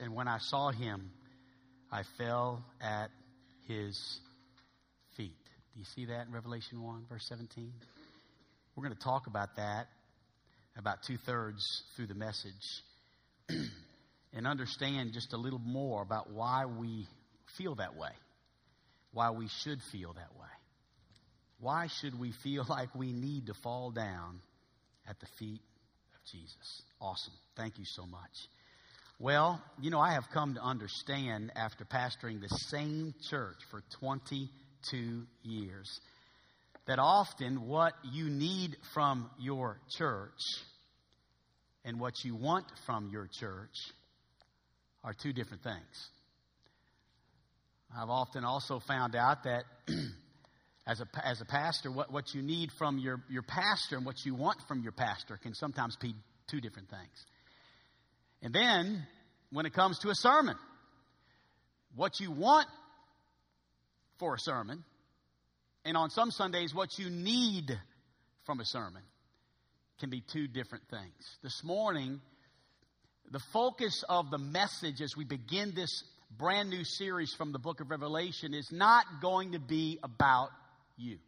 and when I saw him, I fell at his feet. Do you see that in Revelation 1, verse 17? We're going to talk about that about two thirds through the message and understand just a little more about why we feel that way, why we should feel that way. Why should we feel like we need to fall down at the feet of Jesus? Awesome. Thank you so much. Well, you know, I have come to understand after pastoring the same church for 22 years that often what you need from your church and what you want from your church are two different things. I've often also found out that as a, as a pastor, what, what you need from your, your pastor and what you want from your pastor can sometimes be two different things. And then, when it comes to a sermon, what you want for a sermon, and on some Sundays, what you need from a sermon can be two different things. This morning, the focus of the message as we begin this brand new series from the book of Revelation is not going to be about you.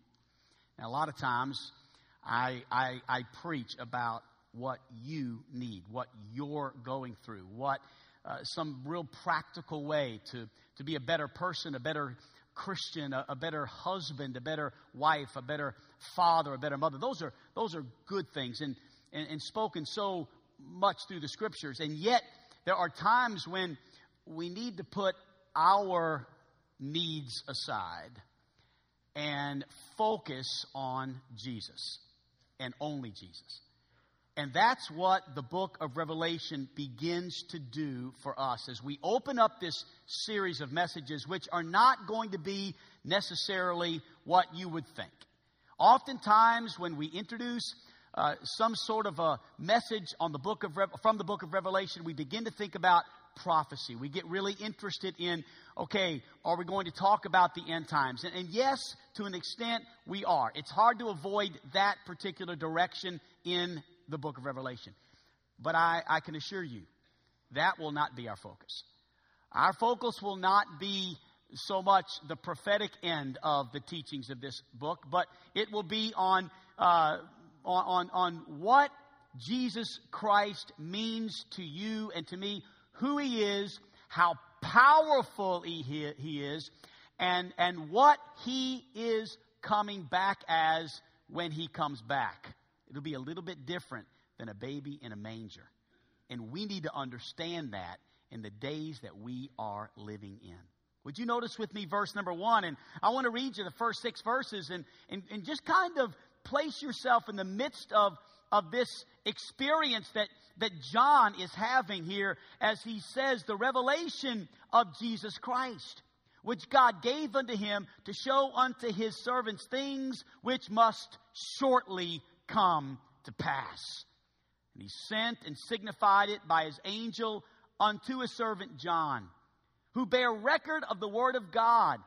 Now, a lot of times I, I, I preach about what you need, what you're going through, what uh, some real practical way to, to be a better person, a better Christian, a, a, better husband, a better wife, a better father, a better mother. Those are, those are good things and, and, and spoken so much through the scriptures. And yet, there are times when we need to put our needs aside and focus on Jesus and only Jesus. And that's what the book of Revelation begins to do for us as we open up this series of messages, which are not going to be necessarily what you would think. Oftentimes, when we introduce uh, some sort of a message on the book of Re- from the book of Revelation, we begin to think about prophecy. We get really interested in, okay, are we going to talk about the end times? And, and yes, to an extent, we are. It's hard to avoid that particular direction in the book of Revelation. But I, I can assure you, that will not be our focus. Our focus will not be so much the prophetic end of the teachings of this book, but it will be on, uh, on, on what Jesus Christ means to you and to me, who he is, how powerful he, he is, and, and what he is coming back as when he comes back. It'll be a little bit different than a baby in a manger. And we need to understand that in the days that we are living in. Would you notice with me verse number one? And I want to read you the first six verses and, and, and just kind of place yourself in the midst of, of this experience that, that John is having here as he says the revelation of Jesus Christ, which God gave unto him to show unto his servants things which must shortly come to pass. And he sent and signified it by his angel unto his servant John, who bare record of the word of God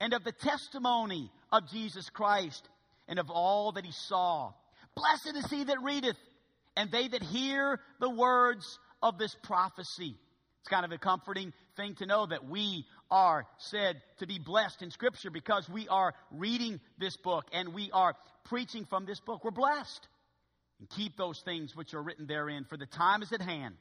and of the testimony of Jesus Christ and of all that he saw. Blessed is he that readeth, and they that hear the words of this prophecy. It's kind of a comforting thing to know that we are said to be blessed in Scripture because we are reading this book and we are preaching from this book. We're blessed. And keep those things which are written therein, for the time is at hand.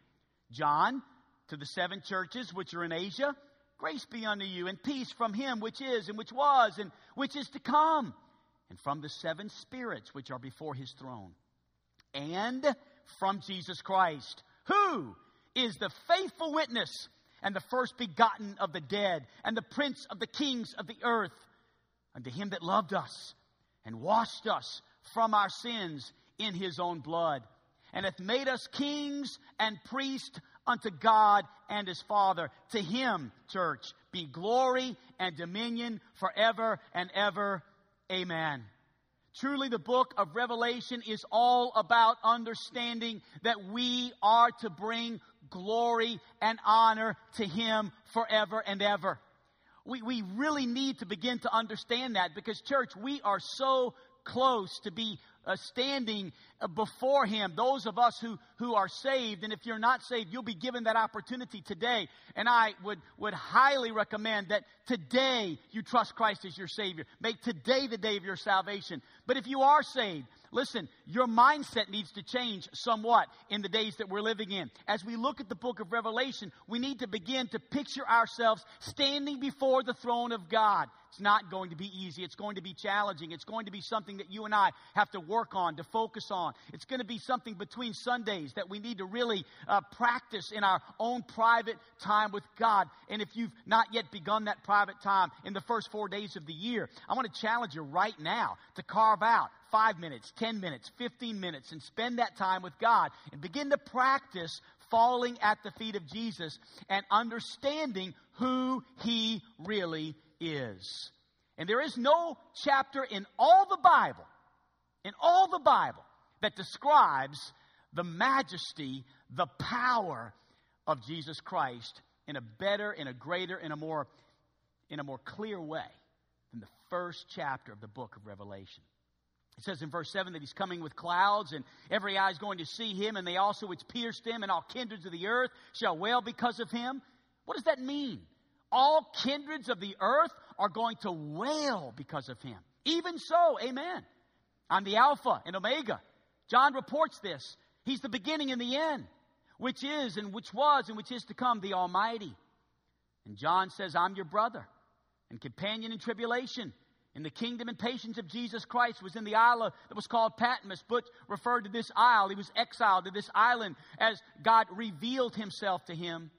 John, to the seven churches which are in Asia, grace be unto you, and peace from him which is, and which was, and which is to come, and from the seven spirits which are before his throne, and from Jesus Christ, who is the faithful witness and the first begotten of the dead, and the prince of the kings of the earth, unto him that loved us and washed us from our sins in his own blood, and hath made us kings and priests unto God and his Father. To him, church, be glory and dominion forever and ever. Amen. Truly, the book of Revelation is all about understanding that we are to bring glory and honor to Him forever and ever. We, we really need to begin to understand that because, church, we are so close to be uh, standing uh, before Him, those of us who, who are saved. And if you're not saved, you'll be given that opportunity today. And I would, would highly recommend that today you trust Christ as your Savior. Make today the day of your salvation. But if you are saved, Listen, your mindset needs to change somewhat in the days that we're living in. As we look at the book of Revelation, we need to begin to picture ourselves standing before the throne of God. It's not going to be easy. It's going to be challenging. It's going to be something that you and I have to work on, to focus on. It's going to be something between Sundays that we need to really uh, practice in our own private time with God. And if you've not yet begun that private time in the first four days of the year, I want to challenge you right now to carve out five minutes, 10 minutes, 15 minutes, and spend that time with God and begin to practice falling at the feet of Jesus and understanding who He really is. And there is no chapter in all the Bible, in all the Bible, that describes the majesty, the power of Jesus Christ in a better, in a greater, in a more, in a more clear way than the first chapter of the book of Revelation. It says in verse 7 that he's coming with clouds, and every eye is going to see him, and they also which pierced him, and all kindreds of the earth shall wail because of him. What does that mean? All kindreds of the earth are going to wail because of him. Even so, amen. I'm the Alpha and Omega. John reports this. He's the beginning and the end, which is and which was and which is to come, the Almighty. And John says, I'm your brother and companion in tribulation in the kingdom and patience of Jesus Christ was in the isle that was called Patmos, but referred to this isle. He was exiled to this island as God revealed himself to him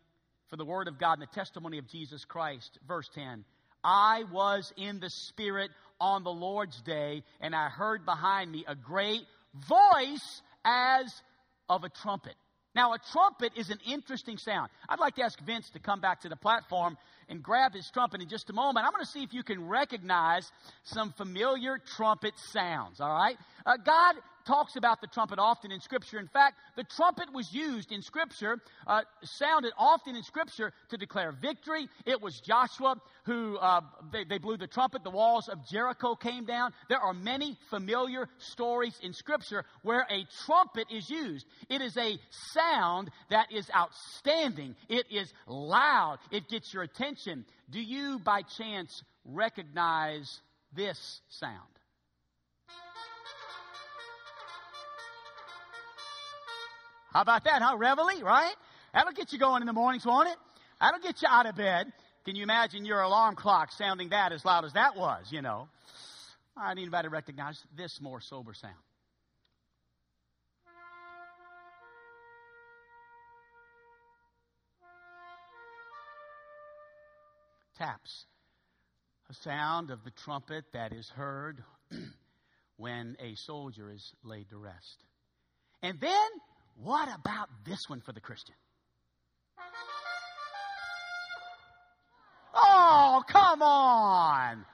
for the word of God and the testimony of Jesus Christ. Verse 10 I was in the Spirit on the Lord's day, and I heard behind me a great voice as of a trumpet. Now, a trumpet is an interesting sound. I'd like to ask Vince to come back to the platform and grab his trumpet in just a moment. I'm going to see if you can recognize some familiar trumpet sounds, all right? Uh, God talks about the trumpet often in Scripture. In fact, the trumpet was used in Scripture, uh, sounded often in Scripture to declare victory. It was Joshua who uh, they, they blew the trumpet. The walls of Jericho came down. There are many familiar stories in Scripture where a trumpet is used. It is a sound that is outstanding. It is loud. It gets your attention. Do you, by chance, recognize this sound? How about that, huh? Reveille, right? That'll get you going in the mornings, won't it? That'll get you out of bed. Can you imagine your alarm clock sounding that as loud as that was, you know? I need anybody to recognize this more sober sound. Taps. A sound of the trumpet that is heard when a soldier is laid to rest. And then what about this one for the Christian? Oh, come on.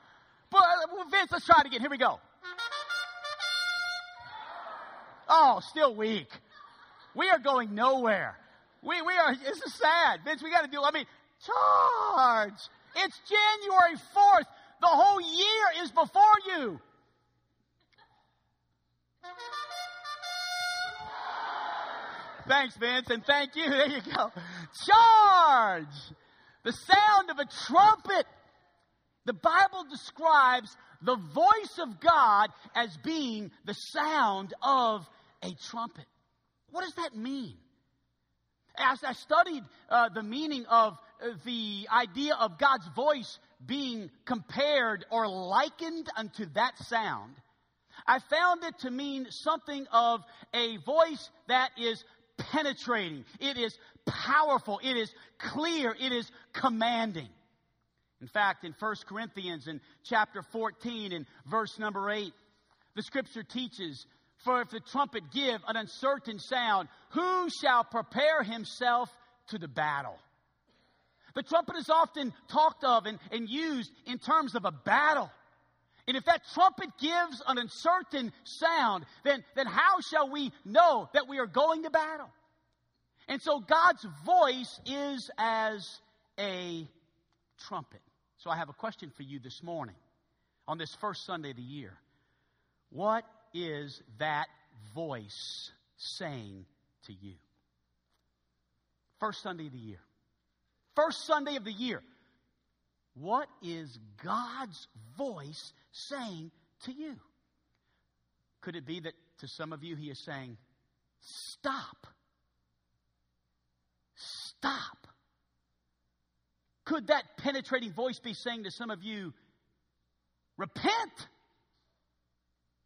But, uh, Vince, let's try it again. Here we go. Oh, still weak. We are going nowhere. We, we are, this is sad. Vince, we got to do, I mean, charge. It's January 4th. The whole year is before you. Thanks, Vince, and thank you. There you go. Charge! The sound of a trumpet. The Bible describes the voice of God as being the sound of a trumpet. What does that mean? As I studied uh, the meaning of the idea of God's voice being compared or likened unto that sound, I found it to mean something of a voice that is penetrating, it is powerful, it is clear, it is commanding. In fact, in 1 Corinthians in chapter 14 and verse number 8, the scripture teaches, For if the trumpet give an uncertain sound, who shall prepare himself to the battle? The trumpet is often talked of and, and used in terms of a battle. And if that trumpet gives an uncertain sound, then, then how shall we know that we are going to battle? And so God's voice is as a trumpet. So I have a question for you this morning on this first Sunday of the year. What is that voice saying to you? First Sunday of the year. First Sunday of the year. What is God's voice saying to you? Could it be that to some of you he is saying, Stop. Stop. Could that penetrating voice be saying to some of you, Repent?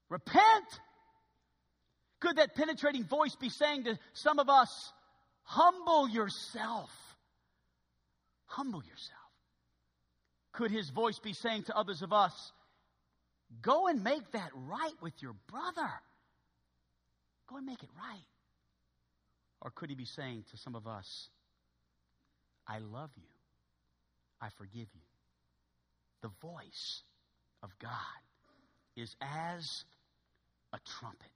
Repent? Could that penetrating voice be saying to some of us, Humble yourself? Humble yourself. Could his voice be saying to others of us, Go and make that right with your brother? Go and make it right. Or could he be saying to some of us, I love you, I forgive you? The voice of God is as a trumpet.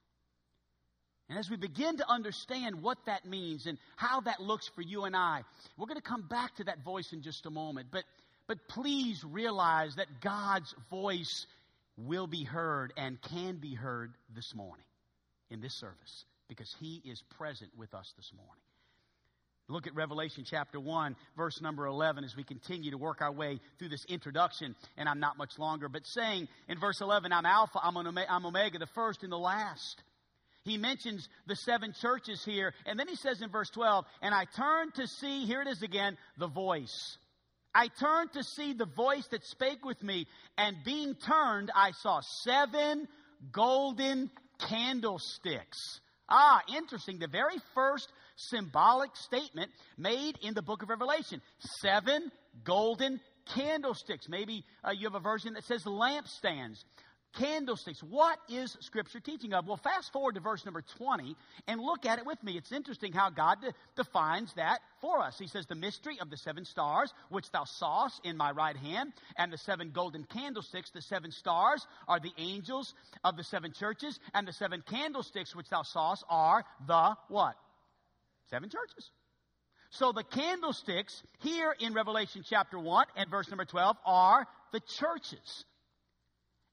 And as we begin to understand what that means and how that looks for you and I, we're going to come back to that voice in just a moment. But, but please realize that God's voice will be heard and can be heard this morning in this service because He is present with us this morning. Look at Revelation chapter 1, verse number 11, as we continue to work our way through this introduction, and I'm not much longer, but saying in verse 11, I'm Alpha, I'm Omega, the first and the last. He mentions the seven churches here, and then he says in verse 12, And I turned to see, here it is again, the voice. I turned to see the voice that spake with me, and being turned, I saw seven golden candlesticks. Ah, interesting. The very first symbolic statement made in the book of Revelation seven golden candlesticks. Maybe uh, you have a version that says lampstands candlesticks. What is Scripture teaching of? Well, fast forward to verse number 20 and look at it with me. It's interesting how God de- defines that for us. He says, The mystery of the seven stars, which thou sawest in my right hand, and the seven golden candlesticks. The seven stars are the angels of the seven churches, and the seven candlesticks which thou sawest are the what? Seven churches. So the candlesticks here in Revelation chapter 1 and verse number 12 are the churches.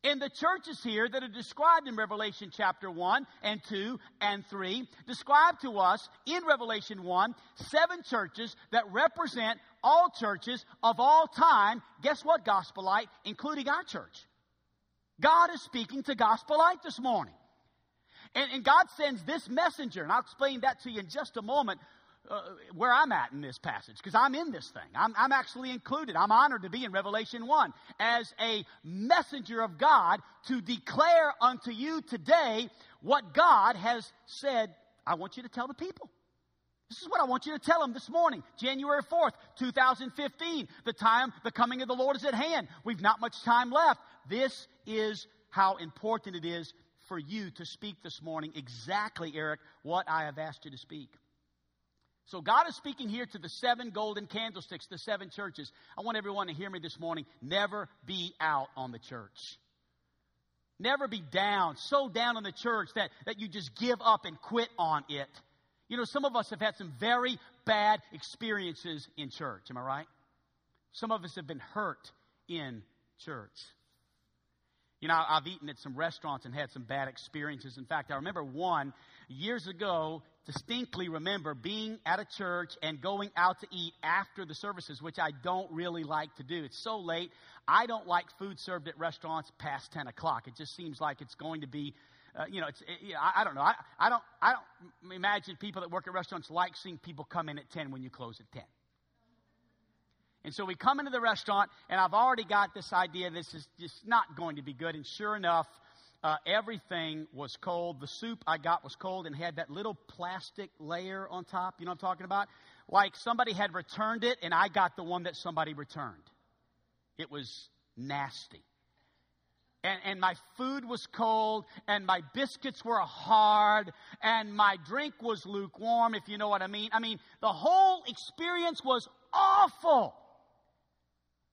And the churches here that are described in Revelation chapter 1 and 2 and 3 describe to us in Revelation 1 seven churches that represent all churches of all time. Guess what, Gospel Light? Including our church. God is speaking to Gospel Light this morning. And, and God sends this messenger, and I'll explain that to you in just a moment, uh, where I'm at in this passage because I'm in this thing. I'm, I'm actually included. I'm honored to be in Revelation 1 as a messenger of God to declare unto you today what God has said. I want you to tell the people. This is what I want you to tell them this morning, January 4th, 2015. The time, the coming of the Lord is at hand. We've not much time left. This is how important it is for you to speak this morning exactly, Eric, what I have asked you to speak. So God is speaking here to the seven golden candlesticks, the seven churches. I want everyone to hear me this morning. Never be out on the church. Never be down, so down on the church that, that you just give up and quit on it. You know, some of us have had some very bad experiences in church. Am I right? Some of us have been hurt in church. You know, I've eaten at some restaurants and had some bad experiences. In fact, I remember one years ago distinctly remember being at a church and going out to eat after the services, which I don't really like to do. It's so late. I don't like food served at restaurants past 10 o'clock. It just seems like it's going to be. Uh, you know, it's, it, you know, I, I, don't know. I, I don't, I don't imagine people that work at restaurants like seeing people come in at 10 when you close at 10. And so we come into the restaurant, and I've already got this idea this is just not going to be good. And sure enough, uh, everything was cold. The soup I got was cold and had that little plastic layer on top. You know what I'm talking about? Like somebody had returned it and I got the one that somebody returned. It was nasty. And, and my food was cold, and my biscuits were hard, and my drink was lukewarm, if you know what I mean. I mean, the whole experience was awful.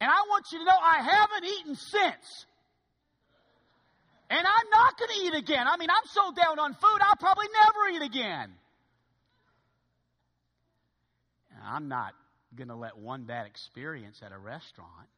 And I want you to know I haven't eaten since. And I'm not going to eat again. I mean, I'm so down on food, I'll probably never eat again. I'm not going to let one bad experience at a restaurant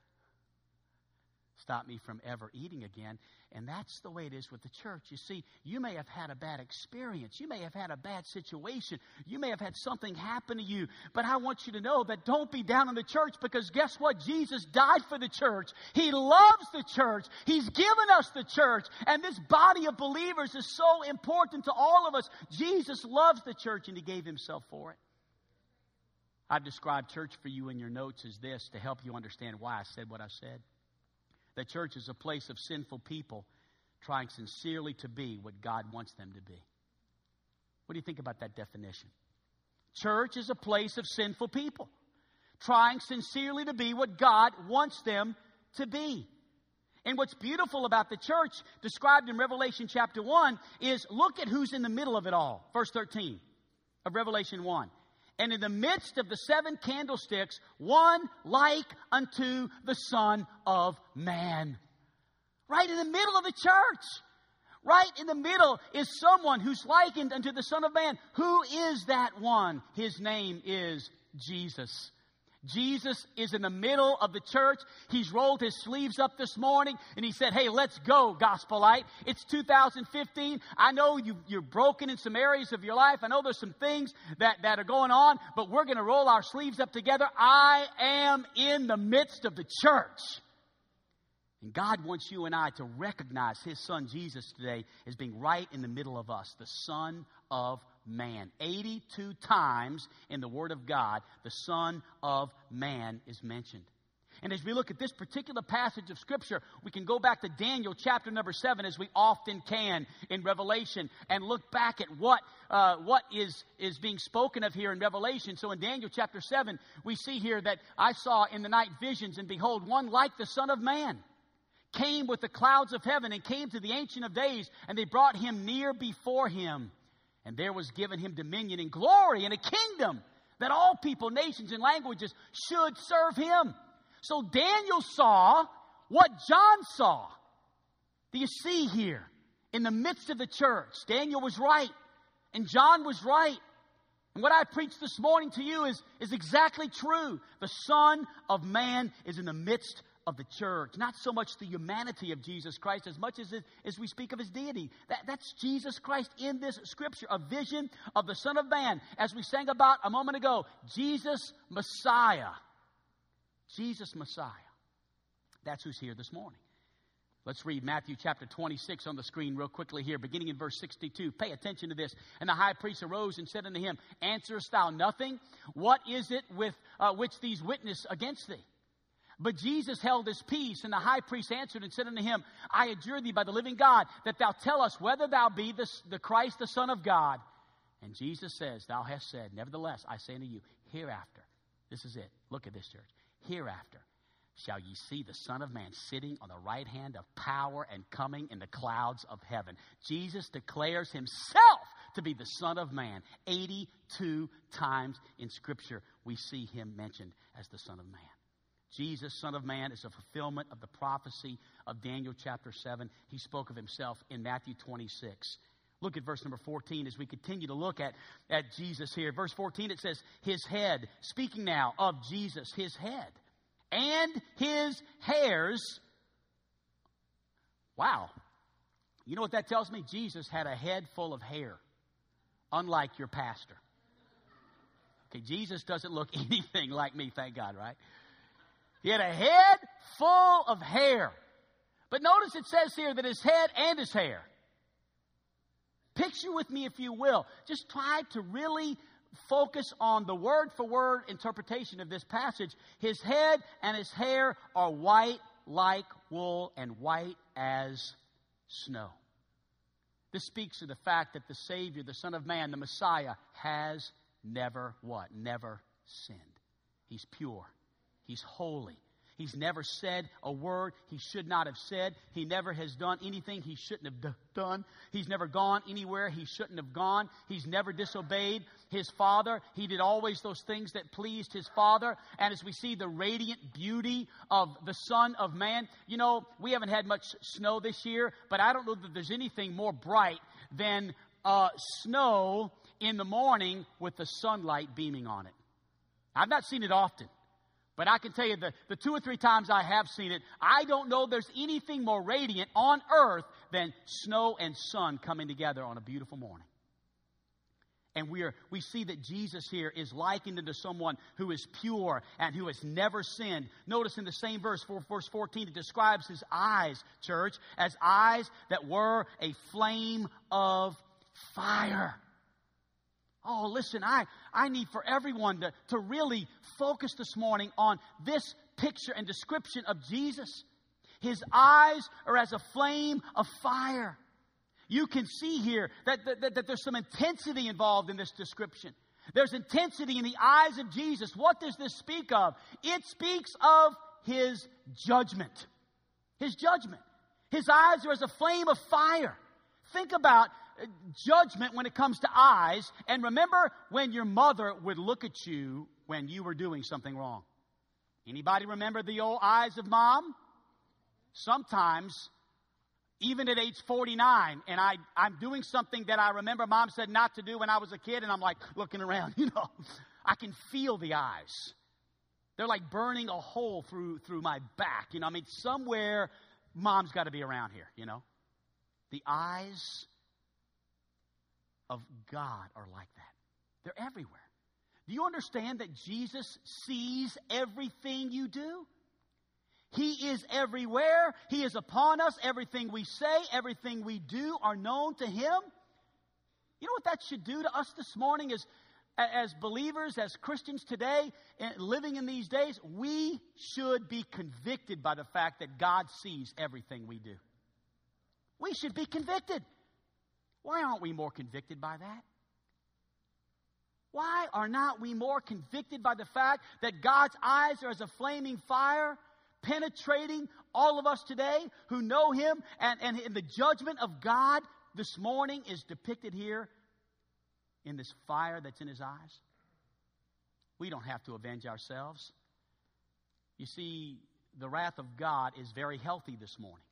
stop me from ever eating again. And that's the way it is with the church. You see, you may have had a bad experience. You may have had a bad situation. You may have had something happen to you. But I want you to know that don't be down on the church because guess what? Jesus died for the church. He loves the church. He's given us the church. And this body of believers is so important to all of us. Jesus loves the church and He gave Himself for it. I've described church for you in your notes as this to help you understand why I said what I said. The church is a place of sinful people trying sincerely to be what God wants them to be. What do you think about that definition? Church is a place of sinful people trying sincerely to be what God wants them to be. And what's beautiful about the church, described in Revelation chapter 1, is look at who's in the middle of it all. Verse 13 of Revelation 1 and in the midst of the seven candlesticks, one like unto the Son of Man. Right in the middle of the church. Right in the middle is someone who's likened unto the Son of Man. Who is that one? His name is Jesus. Jesus is in the middle of the church. He's rolled his sleeves up this morning and he said, Hey, let's go, Gospel Light. It's 2015. I know you, you're broken in some areas of your life. I know there's some things that, that are going on, but we're going to roll our sleeves up together. I am in the midst of the church. And God wants you and I to recognize His Son Jesus today as being right in the middle of us, the Son of Man. 82 times in the Word of God, the Son of Man is mentioned. And as we look at this particular passage of Scripture, we can go back to Daniel chapter number 7, as we often can in Revelation, and look back at what, uh, what is, is being spoken of here in Revelation. So in Daniel chapter 7, we see here that I saw in the night visions, and behold, one like the Son of Man came with the clouds of heaven and came to the Ancient of Days, and they brought him near before him. And there was given him dominion and glory and a kingdom that all people, nations, and languages should serve him. So Daniel saw what John saw. Do you see here? In the midst of the church, Daniel was right, and John was right. And what I preached this morning to you is, is exactly true. The Son of Man is in the midst of the church. Not so much the humanity of Jesus Christ as much as, it, as we speak of his deity. That, that's Jesus Christ in this scripture, a vision of the Son of Man. As we sang about a moment ago, Jesus Messiah. Jesus Messiah. That's who's here this morning. Let's read Matthew chapter 26 on the screen real quickly here, beginning in verse 62. Pay attention to this. And the high priest arose and said unto him, Answerest thou nothing? What is it with uh, which these witness against thee? But Jesus held his peace, and the high priest answered and said unto him, I adjure thee by the living God, that thou tell us whether thou be the, the Christ, the Son of God. And Jesus says, Thou hast said, Nevertheless, I say unto you, hereafter, this is it. Look at this, church. Hereafter shall ye see the Son of Man sitting on the right hand of power and coming in the clouds of heaven. Jesus declares himself to be the Son of Man. 82 times in Scripture, we see him mentioned as the Son of Man. Jesus, Son of Man, is a fulfillment of the prophecy of Daniel chapter 7. He spoke of himself in Matthew 26. Look at verse number 14 as we continue to look at, at Jesus here. Verse 14, it says, His head, speaking now of Jesus, his head, and his hairs. Wow. You know what that tells me? Jesus had a head full of hair, unlike your pastor. Okay, Jesus doesn't look anything like me, thank God, right? He had a head full of hair. But notice it says here that his head and his hair. Picture with me, if you will. Just try to really focus on the word for word interpretation of this passage. His head and his hair are white like wool and white as snow. This speaks to the fact that the Savior, the Son of Man, the Messiah, has never what? Never sinned. He's pure. He's holy. He's never said a word he should not have said. He never has done anything he shouldn't have d- done. He's never gone anywhere he shouldn't have gone. He's never disobeyed his father. He did always those things that pleased his father. And as we see the radiant beauty of the Son of Man, you know, we haven't had much snow this year, but I don't know that there's anything more bright than uh, snow in the morning with the sunlight beaming on it. I've not seen it often. But I can tell you the, the two or three times I have seen it, I don't know there's anything more radiant on earth than snow and sun coming together on a beautiful morning. And we, are, we see that Jesus here is likened into someone who is pure and who has never sinned. Notice in the same verse, verse 14, it describes his eyes, church, as eyes that were a flame of fire. Oh, listen, I, I need for everyone to, to really focus this morning on this picture and description of Jesus. His eyes are as a flame of fire. You can see here that, that, that, there's some intensity involved in this description. There's intensity in the eyes of Jesus. What does this speak of? It speaks of his judgment. His judgment. His eyes are as a flame of fire. Think about judgment when it comes to eyes. And remember when your mother would look at you when you were doing something wrong. Anybody remember the old eyes of mom? Sometimes even at age 49, and I, I'm doing something that I remember mom said not to do when I was a kid, and I'm like looking around, you know, I can feel the eyes. They're like burning a hole through, through my back, you know. I mean, somewhere mom's got to be around here, you know. The eyes of God are like that, they're everywhere. Do you understand that Jesus sees everything you do? He is everywhere. He is upon us. Everything we say, everything we do are known to Him. You know what that should do to us this morning as, as believers, as Christians today, eh, living in these days? We should be convicted by the fact that God sees everything we do. We should be convicted. Why aren't we more convicted by that? Why are not we more convicted by the fact that God's eyes are as a flaming fire penetrating all of us today who know Him, and, and, and the judgment of God this morning is depicted here in this fire that's in His eyes. We don't have to avenge ourselves. You see, the wrath of God is very healthy this morning.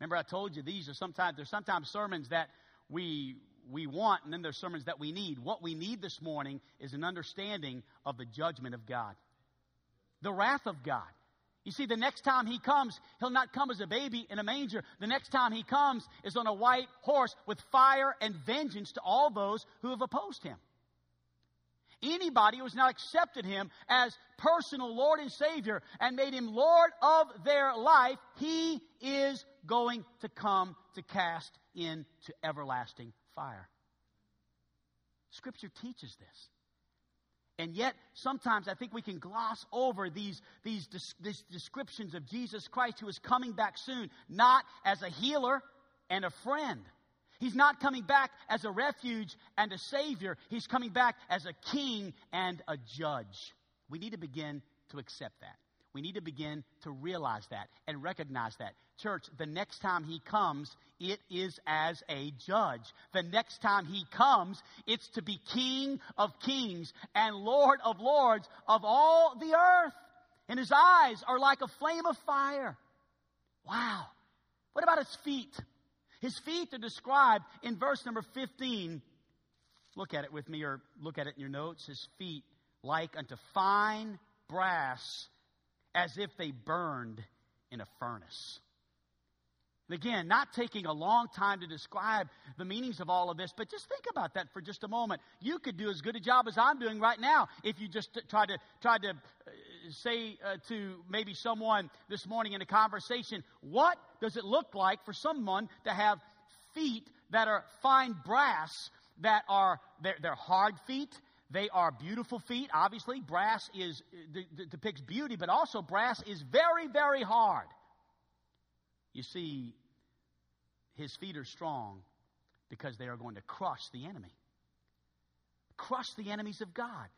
Remember, I told you these are sometimes there's sometimes sermons that we we want, and then there's sermons that we need. What we need this morning is an understanding of the judgment of God, the wrath of God. You see, the next time he comes, he'll not come as a baby in a manger. The next time he comes is on a white horse with fire and vengeance to all those who have opposed him. Anybody who has not accepted him as personal Lord and Savior and made him Lord of their life, he is going to come to cast into everlasting fire. Scripture teaches this. And yet, sometimes I think we can gloss over these, these, these descriptions of Jesus Christ who is coming back soon, not as a healer and a friend. He's not coming back as a refuge and a savior. He's coming back as a king and a judge. We need to begin to accept that. We need to begin to realize that and recognize that. Church, the next time he comes, it is as a judge. The next time he comes, it's to be King of kings and Lord of lords of all the earth. And his eyes are like a flame of fire. Wow. What about his feet? His feet are described in verse number 15. Look at it with me or look at it in your notes. His feet like unto fine brass as if they burned in a furnace. And again, not taking a long time to describe the meanings of all of this, but just think about that for just a moment. You could do as good a job as I'm doing right now if you just try to try to uh, say uh, to maybe someone this morning in a conversation, what does it look like for someone to have feet that are fine brass that are they're, they're hard feet they are beautiful feet. Obviously, brass is depicts beauty, but also brass is very, very hard. You see, his feet are strong because they are going to crush the enemy. Crush the enemies of God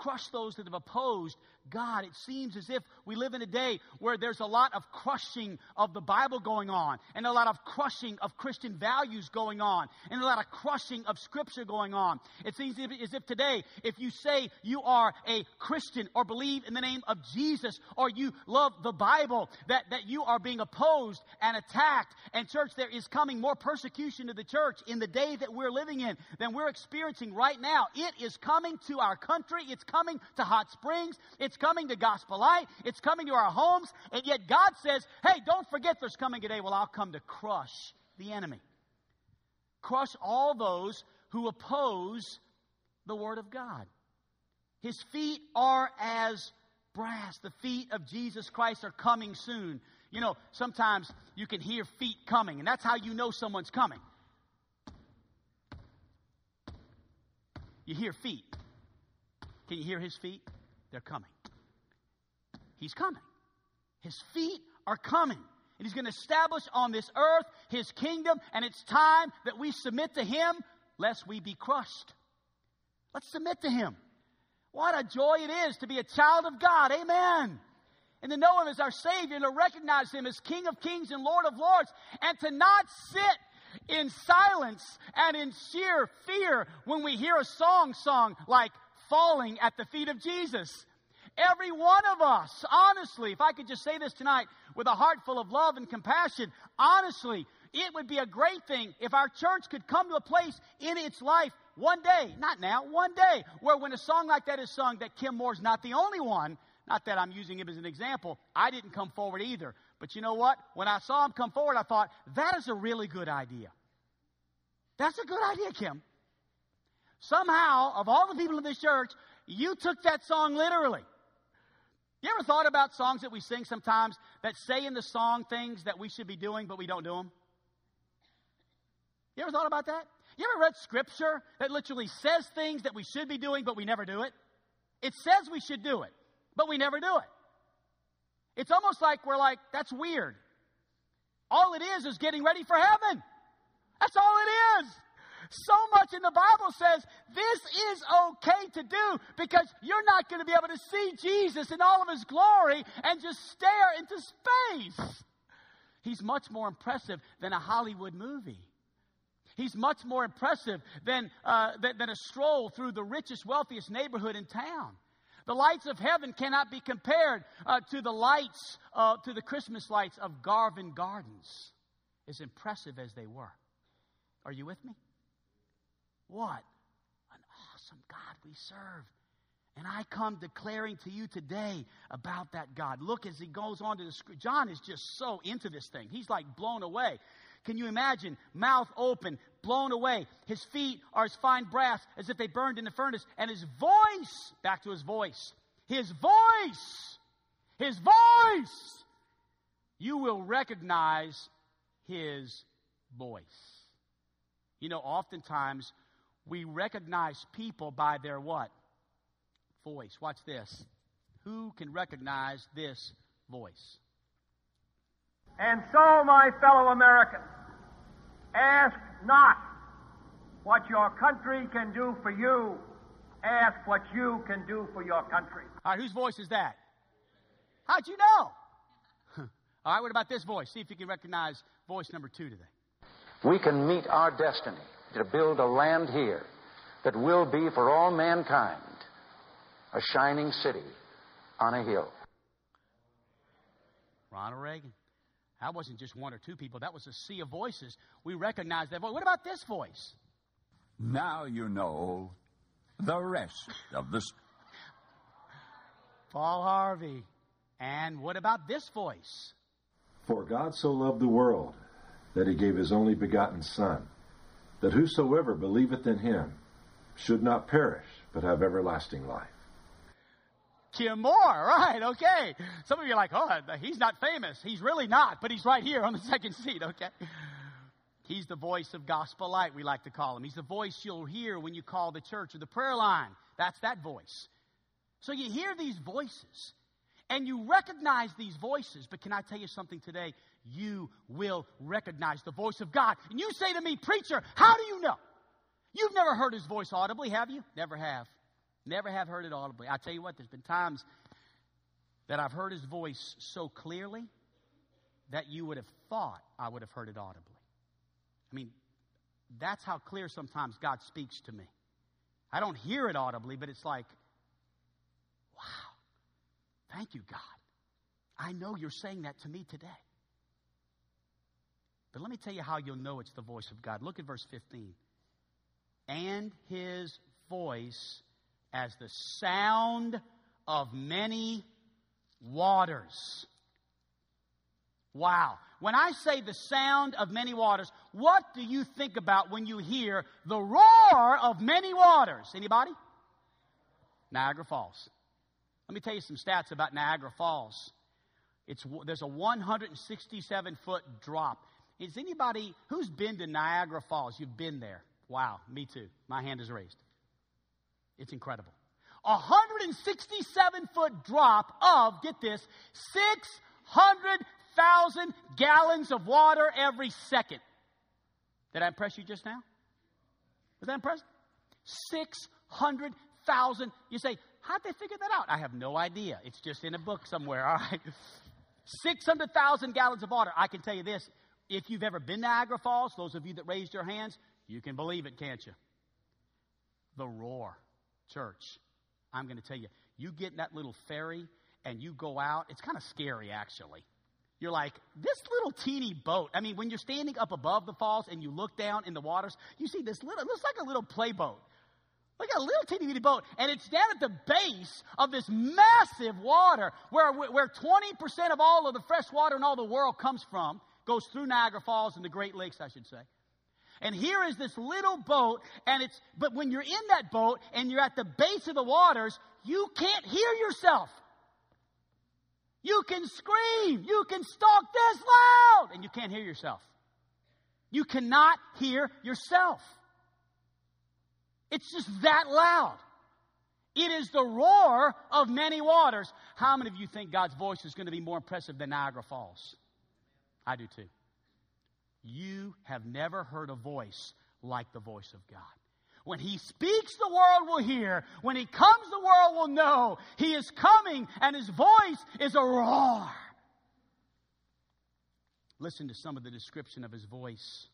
crush those that have opposed God. It seems as if we live in a day where there's a lot of crushing of the Bible going on, and a lot of crushing of Christian values going on, and a lot of crushing of Scripture going on. It seems as if today, if you say you are a Christian or believe in the name of Jesus or you love the Bible, that, that you are being opposed and attacked. And, church, there is coming more persecution to the church in the day that we're living in than we're experiencing right now. It is coming to our country. It's coming to Hot Springs. It's coming to Gospel Light. It's coming to our homes. And yet God says, hey, don't forget there's coming a day. Well, I'll come to crush the enemy. Crush all those who oppose the Word of God. His feet are as brass. The feet of Jesus Christ are coming soon. You know, sometimes you can hear feet coming, and that's how you know someone's coming. You hear feet. Can you hear his feet? They're coming. He's coming. His feet are coming. And he's going to establish on this earth his kingdom, and it's time that we submit to him lest we be crushed. Let's submit to him. What a joy it is to be a child of God. Amen. And to know him as our Savior and to recognize him as King of Kings and Lord of Lords and to not sit in silence and in sheer fear when we hear a song sung like Falling at the Feet of Jesus. Every one of us, honestly, if I could just say this tonight with a heart full of love and compassion, honestly, it would be a great thing if our church could come to a place in its life one day, not now, one day, where when a song like that is sung, that Kim Moore's not the only one. Not that I'm using him as an example. I didn't come forward either. But you know what? When I saw him come forward, I thought, that is a really good idea. That's a good idea, Kim. Somehow, of all the people in this church, you took that song literally. You ever thought about songs that we sing sometimes that say in the song things that we should be doing, but we don't do them? You ever thought about that? You ever read scripture that literally says things that we should be doing, but we never do it? It says we should do it, but we never do it. It's almost like we're like, that's weird. All it is is getting ready for heaven. That's all it is. So much in the Bible says this is okay to do because you're not going to be able to see Jesus in all of his glory and just stare into space. He's much more impressive than a Hollywood movie. He's much more impressive than, uh, than, than a stroll through the richest, wealthiest neighborhood in town. The lights of heaven cannot be compared uh, to the lights, uh, to the Christmas lights of Garvan Gardens, as impressive as they were. Are you with me? What an awesome God we serve. And I come declaring to you today about that God. Look as he goes on to the. John is just so into this thing. He's like blown away. Can you imagine? Mouth open, blown away. His feet are as fine brass as if they burned in the furnace. And his voice, back to his voice, his voice, his voice, you will recognize his voice. You know, oftentimes we recognize people by their what? Voice. Watch this. Who can recognize this voice? And so, my fellow Americans, ask not what your country can do for you. Ask what you can do for your country. All right, whose voice is that? How'd you know? All right, what about this voice? See if you can recognize voice number two today. We can meet our destiny to build a land here that will be for all mankind a shining city on a hill. Ronald Reagan. That wasn't just one or two people, that was a sea of voices. We recognize that voice. What about this voice? Now you know the rest of the. Paul Harvey. And what about this voice? For God so loved the world that he gave his only begotten Son, that whosoever believeth in him should not perish, but have everlasting life. Kim Moore, right, okay. Some of you are like, oh, he's not famous. He's really not, but he's right here on the second seat, okay? He's the voice of gospel light, we like to call him. He's the voice you'll hear when you call the church or the prayer line. That's that voice. So you hear these voices and you recognize these voices, but can I tell you something today? You will recognize the voice of God. And you say to me, Preacher, how do you know? You've never heard his voice audibly, have you? Never have. Never have heard it audibly. I tell you what, there's been times that I've heard his voice so clearly that you would have thought I would have heard it audibly. I mean, that's how clear sometimes God speaks to me. I don't hear it audibly, but it's like, wow, thank you, God. I know you're saying that to me today. But let me tell you how you'll know it's the voice of God. Look at verse 15. And his voice as the sound of many waters. Wow. When I say the sound of many waters, what do you think about when you hear the roar of many waters? Anybody? Niagara Falls. Let me tell you some stats about Niagara Falls. It's, there's a 167 foot drop. Is anybody who's been to Niagara Falls? You've been there. Wow, me too. My hand is raised. It's incredible. A 167 foot drop of, get this, 600,000 gallons of water every second. Did I impress you just now? Was that impressive? 600,000. You say, how'd they figure that out? I have no idea. It's just in a book somewhere, all right? 600,000 gallons of water. I can tell you this. If you've ever been to Niagara Falls, those of you that raised your hands, you can believe it, can't you? The roar. Church, I'm going to tell you, you get in that little ferry and you go out, it's kind of scary actually. You're like, this little teeny boat. I mean, when you're standing up above the falls and you look down in the waters, you see this little, it looks like a little playboat. Look at a little teeny bitty boat, and it's down at the base of this massive water where, where 20% of all of the fresh water in all the world comes from, goes through Niagara Falls and the Great Lakes, I should say. And here is this little boat, and it's, but when you're in that boat and you're at the base of the waters, you can't hear yourself. You can scream, you can stalk this loud, and you can't hear yourself. You cannot hear yourself. It's just that loud. It is the roar of many waters. How many of you think God's voice is going to be more impressive than Niagara Falls? I do too. You have never heard a voice like the voice of God. When he speaks, the world will hear. When he comes, the world will know. He is coming, and his voice is a roar. Listen to some of the description of his voice.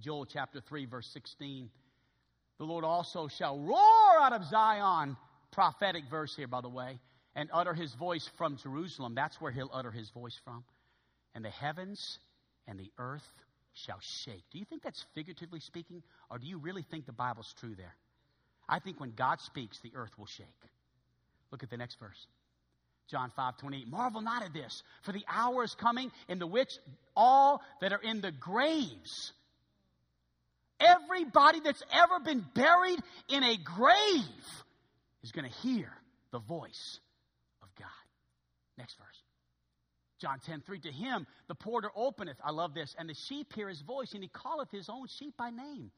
Joel chapter 3, verse 16. The Lord also shall roar out of Zion, prophetic verse here, by the way, and utter his voice from Jerusalem. That's where he'll utter his voice from. And the heavens and the earth shall shake. Do you think that's figuratively speaking, or do you really think the Bible's true there? I think when God speaks, the earth will shake. Look at the next verse. John 5 28. Marvel not at this, for the hour is coming in the which all that are in the graves Everybody that's ever been buried in a grave is going to hear the voice of God. Next verse. John 10, 3. To him the porter openeth. I love this. And the sheep hear his voice, and he calleth his own sheep by name.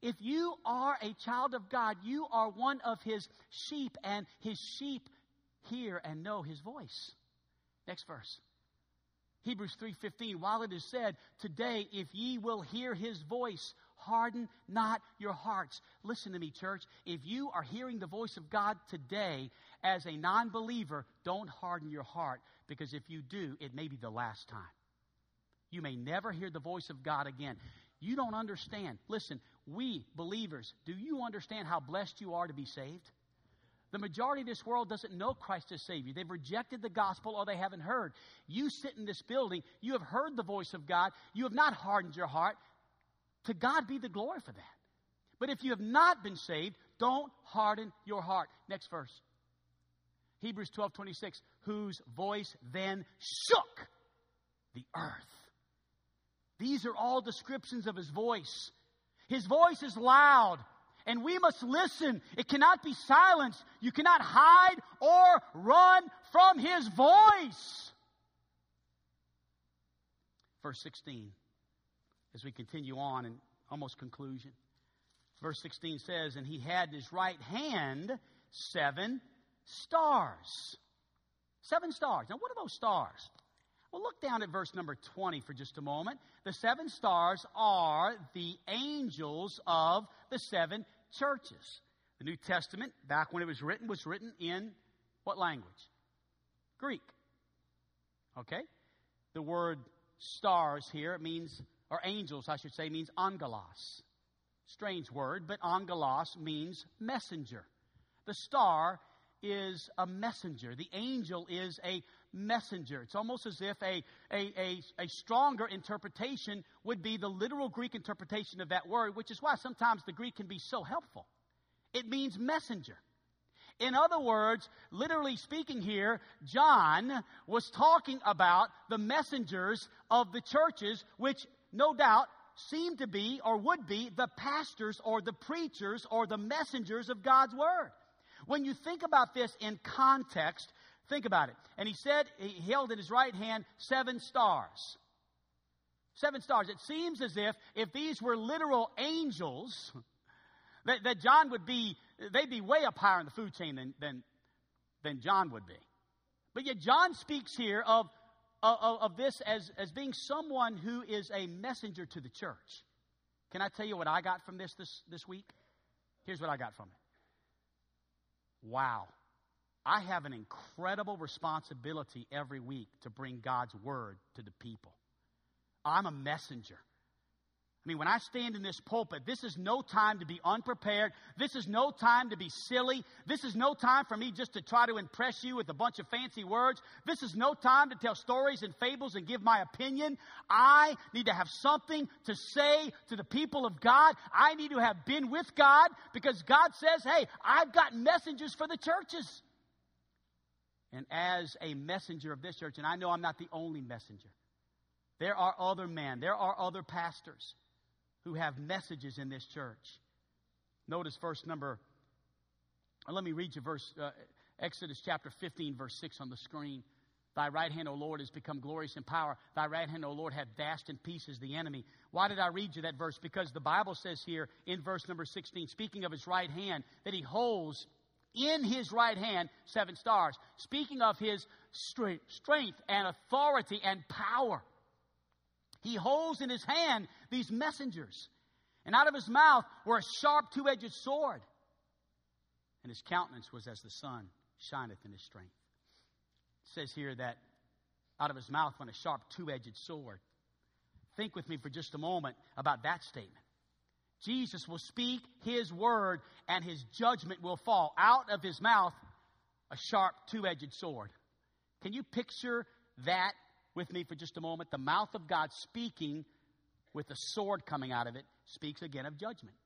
If you are a child of God, you are one of his sheep, and his sheep hear and know his voice. Next verse. Hebrews 3:15 while it is said today if ye will hear his voice harden not your hearts. Listen to me church. If you are hearing the voice of God today as a non-believer don't harden your heart because if you do it may be the last time. You may never hear the voice of God again. You don't understand. Listen we believers do you understand how blessed you are to be saved? The majority of this world doesn't know Christ as Savior. They've rejected the gospel or they haven't heard. You sit in this building, you have heard the voice of God, you have not hardened your heart. To God be the glory for that. But if you have not been saved, don't harden your heart. Next verse. Hebrews 12 26, whose voice then shook the earth. These are all descriptions of his voice. His voice is loud and we must listen. It cannot be silenced. You cannot hide or run from his voice. Verse 16, as we continue on in almost conclusion. Verse 16 says, And he had in his right hand seven stars. Seven stars. Now, what are those stars? Well, look down at verse number 20 for just a moment. The seven stars are the angels of the seven churches. The New Testament, back when it was written, was written in what language? Greek. Okay? The word stars here means, or angels, I should say, means angelos. Strange word, but angelos means messenger. The star is a messenger. The angel is a messenger. It's almost as if a, a, a, a, stronger interpretation would be the literal Greek interpretation of that word, which is why sometimes the Greek can be so helpful. It means messenger. In other words, literally speaking here, John was talking about the messengers of the churches, which no doubt seem to be or would be the pastors or the preachers or the messengers of God's Word. When you think about this in context, think about it. And he said, he held in his right hand seven stars. Seven stars. It seems as if, if these were literal angels, that, that John would be, they'd be way up higher in the food chain than, than, than John would be. But yet John speaks here of, of, of this as, as being someone who is a messenger to the church. Can I tell you what I got from this this, this week? Here's what I got from it. Wow. I have an incredible responsibility every week to bring God's word to the people. I'm a messenger. I mean, when I stand in this pulpit, this is no time to be unprepared. This is no time to be silly. This is no time for me just to try to impress you with a bunch of fancy words. This is no time to tell stories and fables and give my opinion. I need to have something to say to the people of God. I need to have been with God because God says, hey, I've got messengers for the churches. And as a messenger of this church, and I know I'm not the only messenger, there are other men, there are other pastors who have messages in this church. Notice verse number, let me read you verse, uh, Exodus chapter 15, verse 6 on the screen. Thy right hand, O Lord, has become glorious in power. Thy right hand, O Lord, hath dashed in pieces the enemy. Why did I read you that verse? Because the Bible says here in verse number 16, speaking of his right hand, that he holds in his right hand seven stars. Speaking of his strength and authority and power. He holds in his hand these messengers. And out of his mouth were a sharp two edged sword. And his countenance was as the sun shineth in his strength. It says here that out of his mouth went a sharp two edged sword. Think with me for just a moment about that statement. Jesus will speak his word and his judgment will fall. Out of his mouth, a sharp two edged sword. Can you picture that with me for just a moment? The mouth of God speaking with a sword coming out of it speaks again of judgment.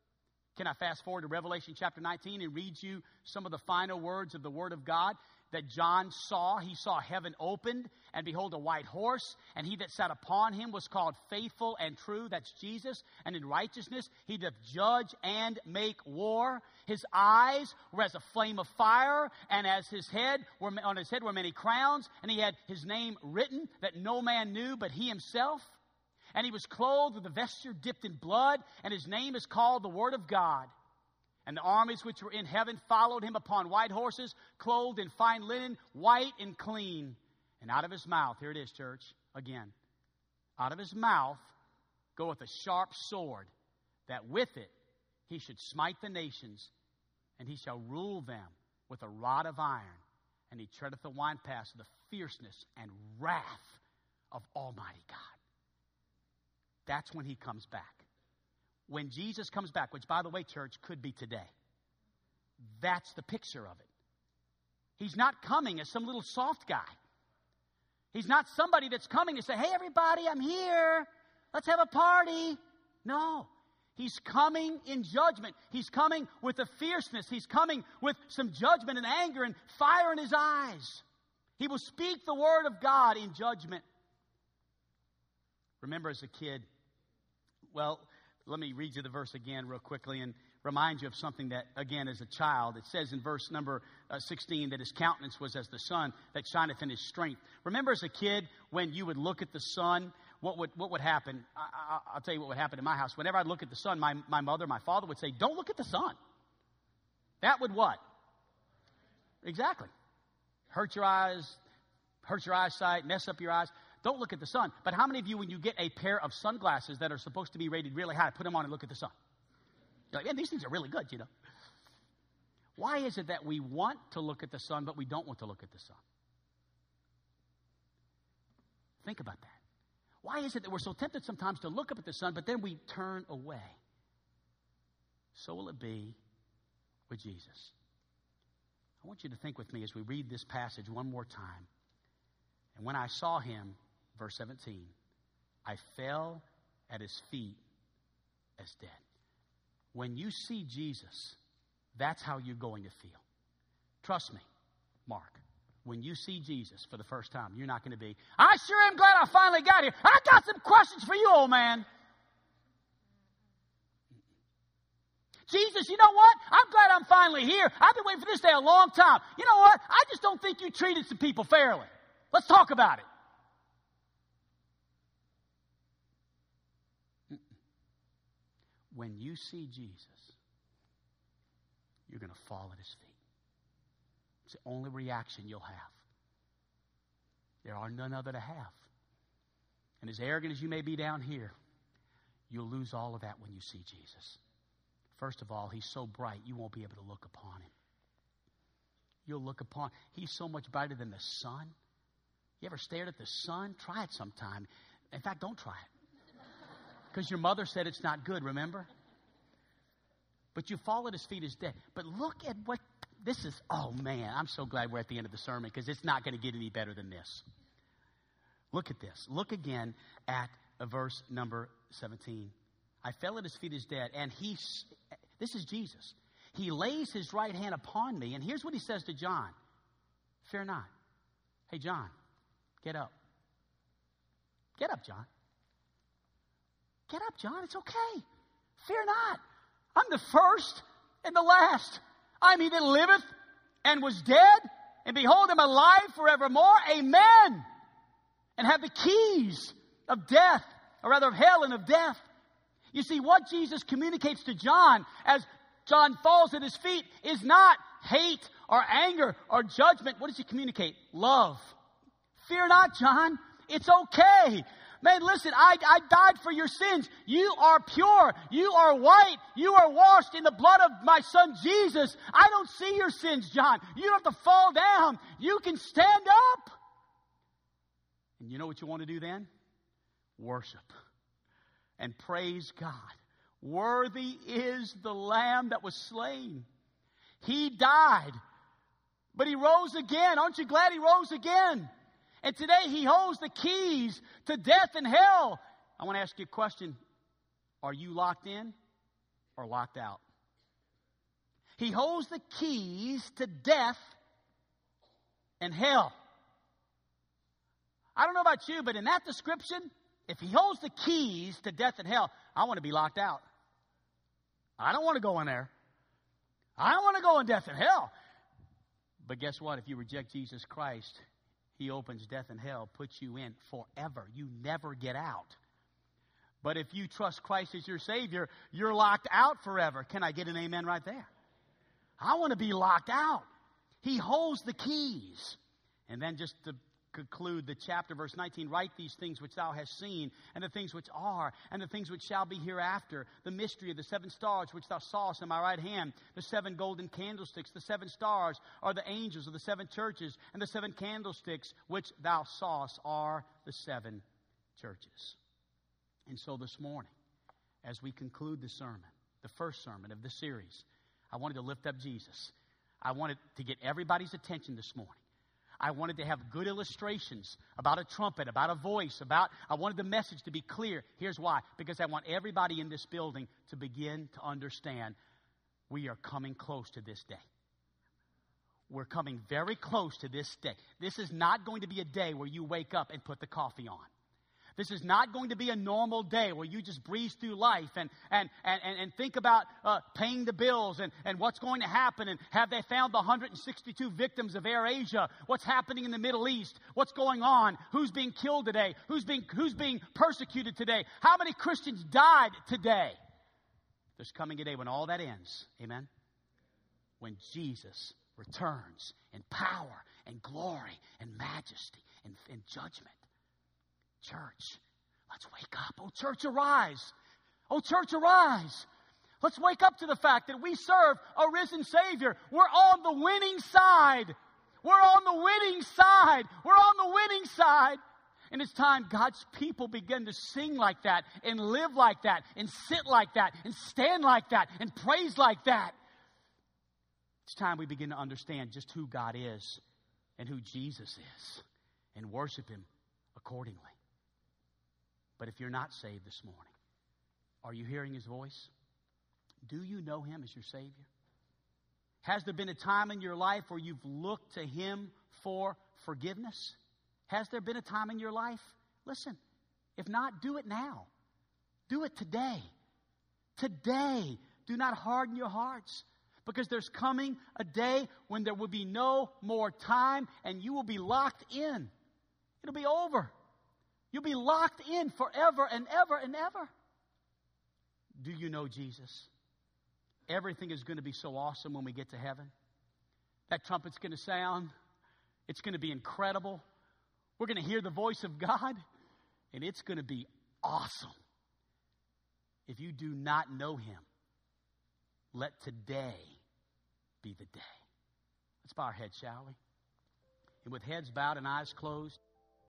Can I fast forward to Revelation chapter 19 and read you some of the final words of the Word of God that John saw? He saw heaven opened, and behold, a white horse, and he that sat upon him was called faithful and true. That's Jesus. And in righteousness he doth judge and make war. His eyes were as a flame of fire, and as his head were, on his head were many crowns, and he had his name written that no man knew but he himself. And he was clothed with a vesture dipped in blood, and his name is called the Word of God. And the armies which were in heaven followed him upon white horses, clothed in fine linen, white and clean. And out of his mouth, here it is, church, again, out of his mouth goeth a sharp sword, that with it he should smite the nations, and he shall rule them with a rod of iron, and he treadeth the winepress of the fierceness and wrath of Almighty God. That's when he comes back. When Jesus comes back, which by the way, church, could be today. That's the picture of it. He's not coming as some little soft guy. He's not somebody that's coming to say, hey, everybody, I'm here. Let's have a party. No. He's coming in judgment. He's coming with a fierceness. He's coming with some judgment and anger and fire in his eyes. He will speak the word of God in judgment. Remember as a kid, well, let me read you the verse again real quickly and remind you of something that, again, as a child, it says in verse number uh, 16 that his countenance was as the sun that shineth in his strength. Remember as a kid when you would look at the sun, what would, what would happen? I, will tell you what would happen in my house. Whenever I'd look at the sun, my, my mother, my father would say, Don't look at the sun. That would what? Exactly. Hurt your eyes, hurt your eyesight, mess up your eyes. Don't look at the sun. But how many of you, when you get a pair of sunglasses that are supposed to be rated really high, put them on and look at the sun? You're like, man, these things are really good, you know. Why is it that we want to look at the sun, but we don't want to look at the sun? Think about that. Why is it that we're so tempted sometimes to look up at the sun, but then we turn away? So will it be with Jesus. I want you to think with me as we read this passage one more time. And when I saw him, verse 17, I fell at his feet as dead. When you see Jesus, that's how you're going to feel. Trust me, Mark. When you see Jesus for the first time, you're not going to be, I sure am glad I finally got here. I got some questions for you, old man. Jesus, you know what? I'm glad I'm finally here. I've been waiting for this day a long time. You know what? I just don't think you treated some people fairly. Let's talk about it. When you see Jesus, you're going to fall at his feet. It's the only reaction you'll have. There are none other to have. And as arrogant as you may be down here, you'll lose all of that when you see Jesus. First of all, he's so bright you won't be able to look upon him. You'll look upon, he's so much brighter than the sun. You ever stared at the sun? Try it sometime. In fact, don't try it. Because your mother said it's not good, remember? But you fall at his feet as dead. But look at what this is. Oh man, I'm so glad we're at the end of the sermon because it's not going to get any better than this. Look at this. Look again at uh, verse number 17. I fell at his feet as dead, and he, this is Jesus. He lays his right hand upon me, and here's what he says to John Fear not. Hey, John, get up. Get up, John. Get up, John. It's okay. Fear not. I'm the first and the last. I'm he that liveth and was dead, and behold, I'm alive forevermore. Amen. And have the keys of death, or rather of hell and of death. You see, what Jesus communicates to John as John falls at his feet is not hate or anger or judgment. What does he communicate? Love. Fear not, John. It's okay. Man, listen, I, I died for your sins. You are pure. You are white. You are washed in the blood of my son Jesus. I don't see your sins, John. You don't have to fall down. You can stand up. And you know what you want to do then? Worship and praise God. Worthy is the Lamb that was slain. He died, but He rose again. Aren't you glad He rose again? And today He holds the keys to death and hell. I want to ask you a question Are you locked in or locked out? He holds the keys to death and hell. I don't know about you, but in that description, if he holds the keys to death and hell, I want to be locked out. I don't want to go in there. I don't want to go in death and hell. But guess what? If you reject Jesus Christ, he opens death and hell, puts you in forever. You never get out. But if you trust Christ as your Savior, you're locked out forever. Can I get an amen right there? I want to be locked out. He holds the keys. And then just to conclude the chapter, verse 19 Write these things which thou hast seen, and the things which are, and the things which shall be hereafter, the mystery of the seven stars which thou sawest in my right hand, the seven golden candlesticks, the seven stars are the angels of the seven churches, and the seven candlesticks which thou sawest are the seven churches. And so this morning, as we conclude the sermon, the first sermon of the series, I wanted to lift up Jesus. I wanted to get everybody's attention this morning. I wanted to have good illustrations about a trumpet, about a voice, about, I wanted the message to be clear. Here's why. Because I want everybody in this building to begin to understand we are coming close to this day. We're coming very close to this day. This is not going to be a day where you wake up and put the coffee on. This is not going to be a normal day where you just breeze through life and, and, and, and think about uh, paying the bills and, and what's going to happen and have they found the 162 victims of Air Asia? What's happening in the Middle East? What's going on? Who's being killed today? Who's being, who's being persecuted today? How many Christians died today? There's coming a day when all that ends. Amen? When Jesus returns in power and glory and majesty and, and judgment. Church, let's wake up. Oh, church, arise. Oh, church, arise. Let's wake up to the fact that we serve a risen Savior. We're on the winning side. We're on the winning side. We're on the winning side. And it's time God's people begin to sing like that and live like that and sit like that and stand like that and praise like that. It's time we begin to understand just who God is and who Jesus is and worship Him accordingly. But if you're not saved this morning, are you hearing his voice? Do you know him as your Savior? Has there been a time in your life where you've looked to Him for forgiveness? Has there been a time in your life? Listen, if not, do it now. Do it today. Today. Do not harden your hearts because there's coming a day when there will be no more time and you will be locked in. It'll be over. You'll be locked in forever and ever and ever. Do you know Jesus? Everything is going to be so awesome when we get to heaven. That trumpet's going to sound. It's going to be incredible. We're going to hear the voice of God, and it's going to be awesome. If you do not know Him, let today be the day. Let's bow our heads, shall we? And with heads bowed and eyes closed,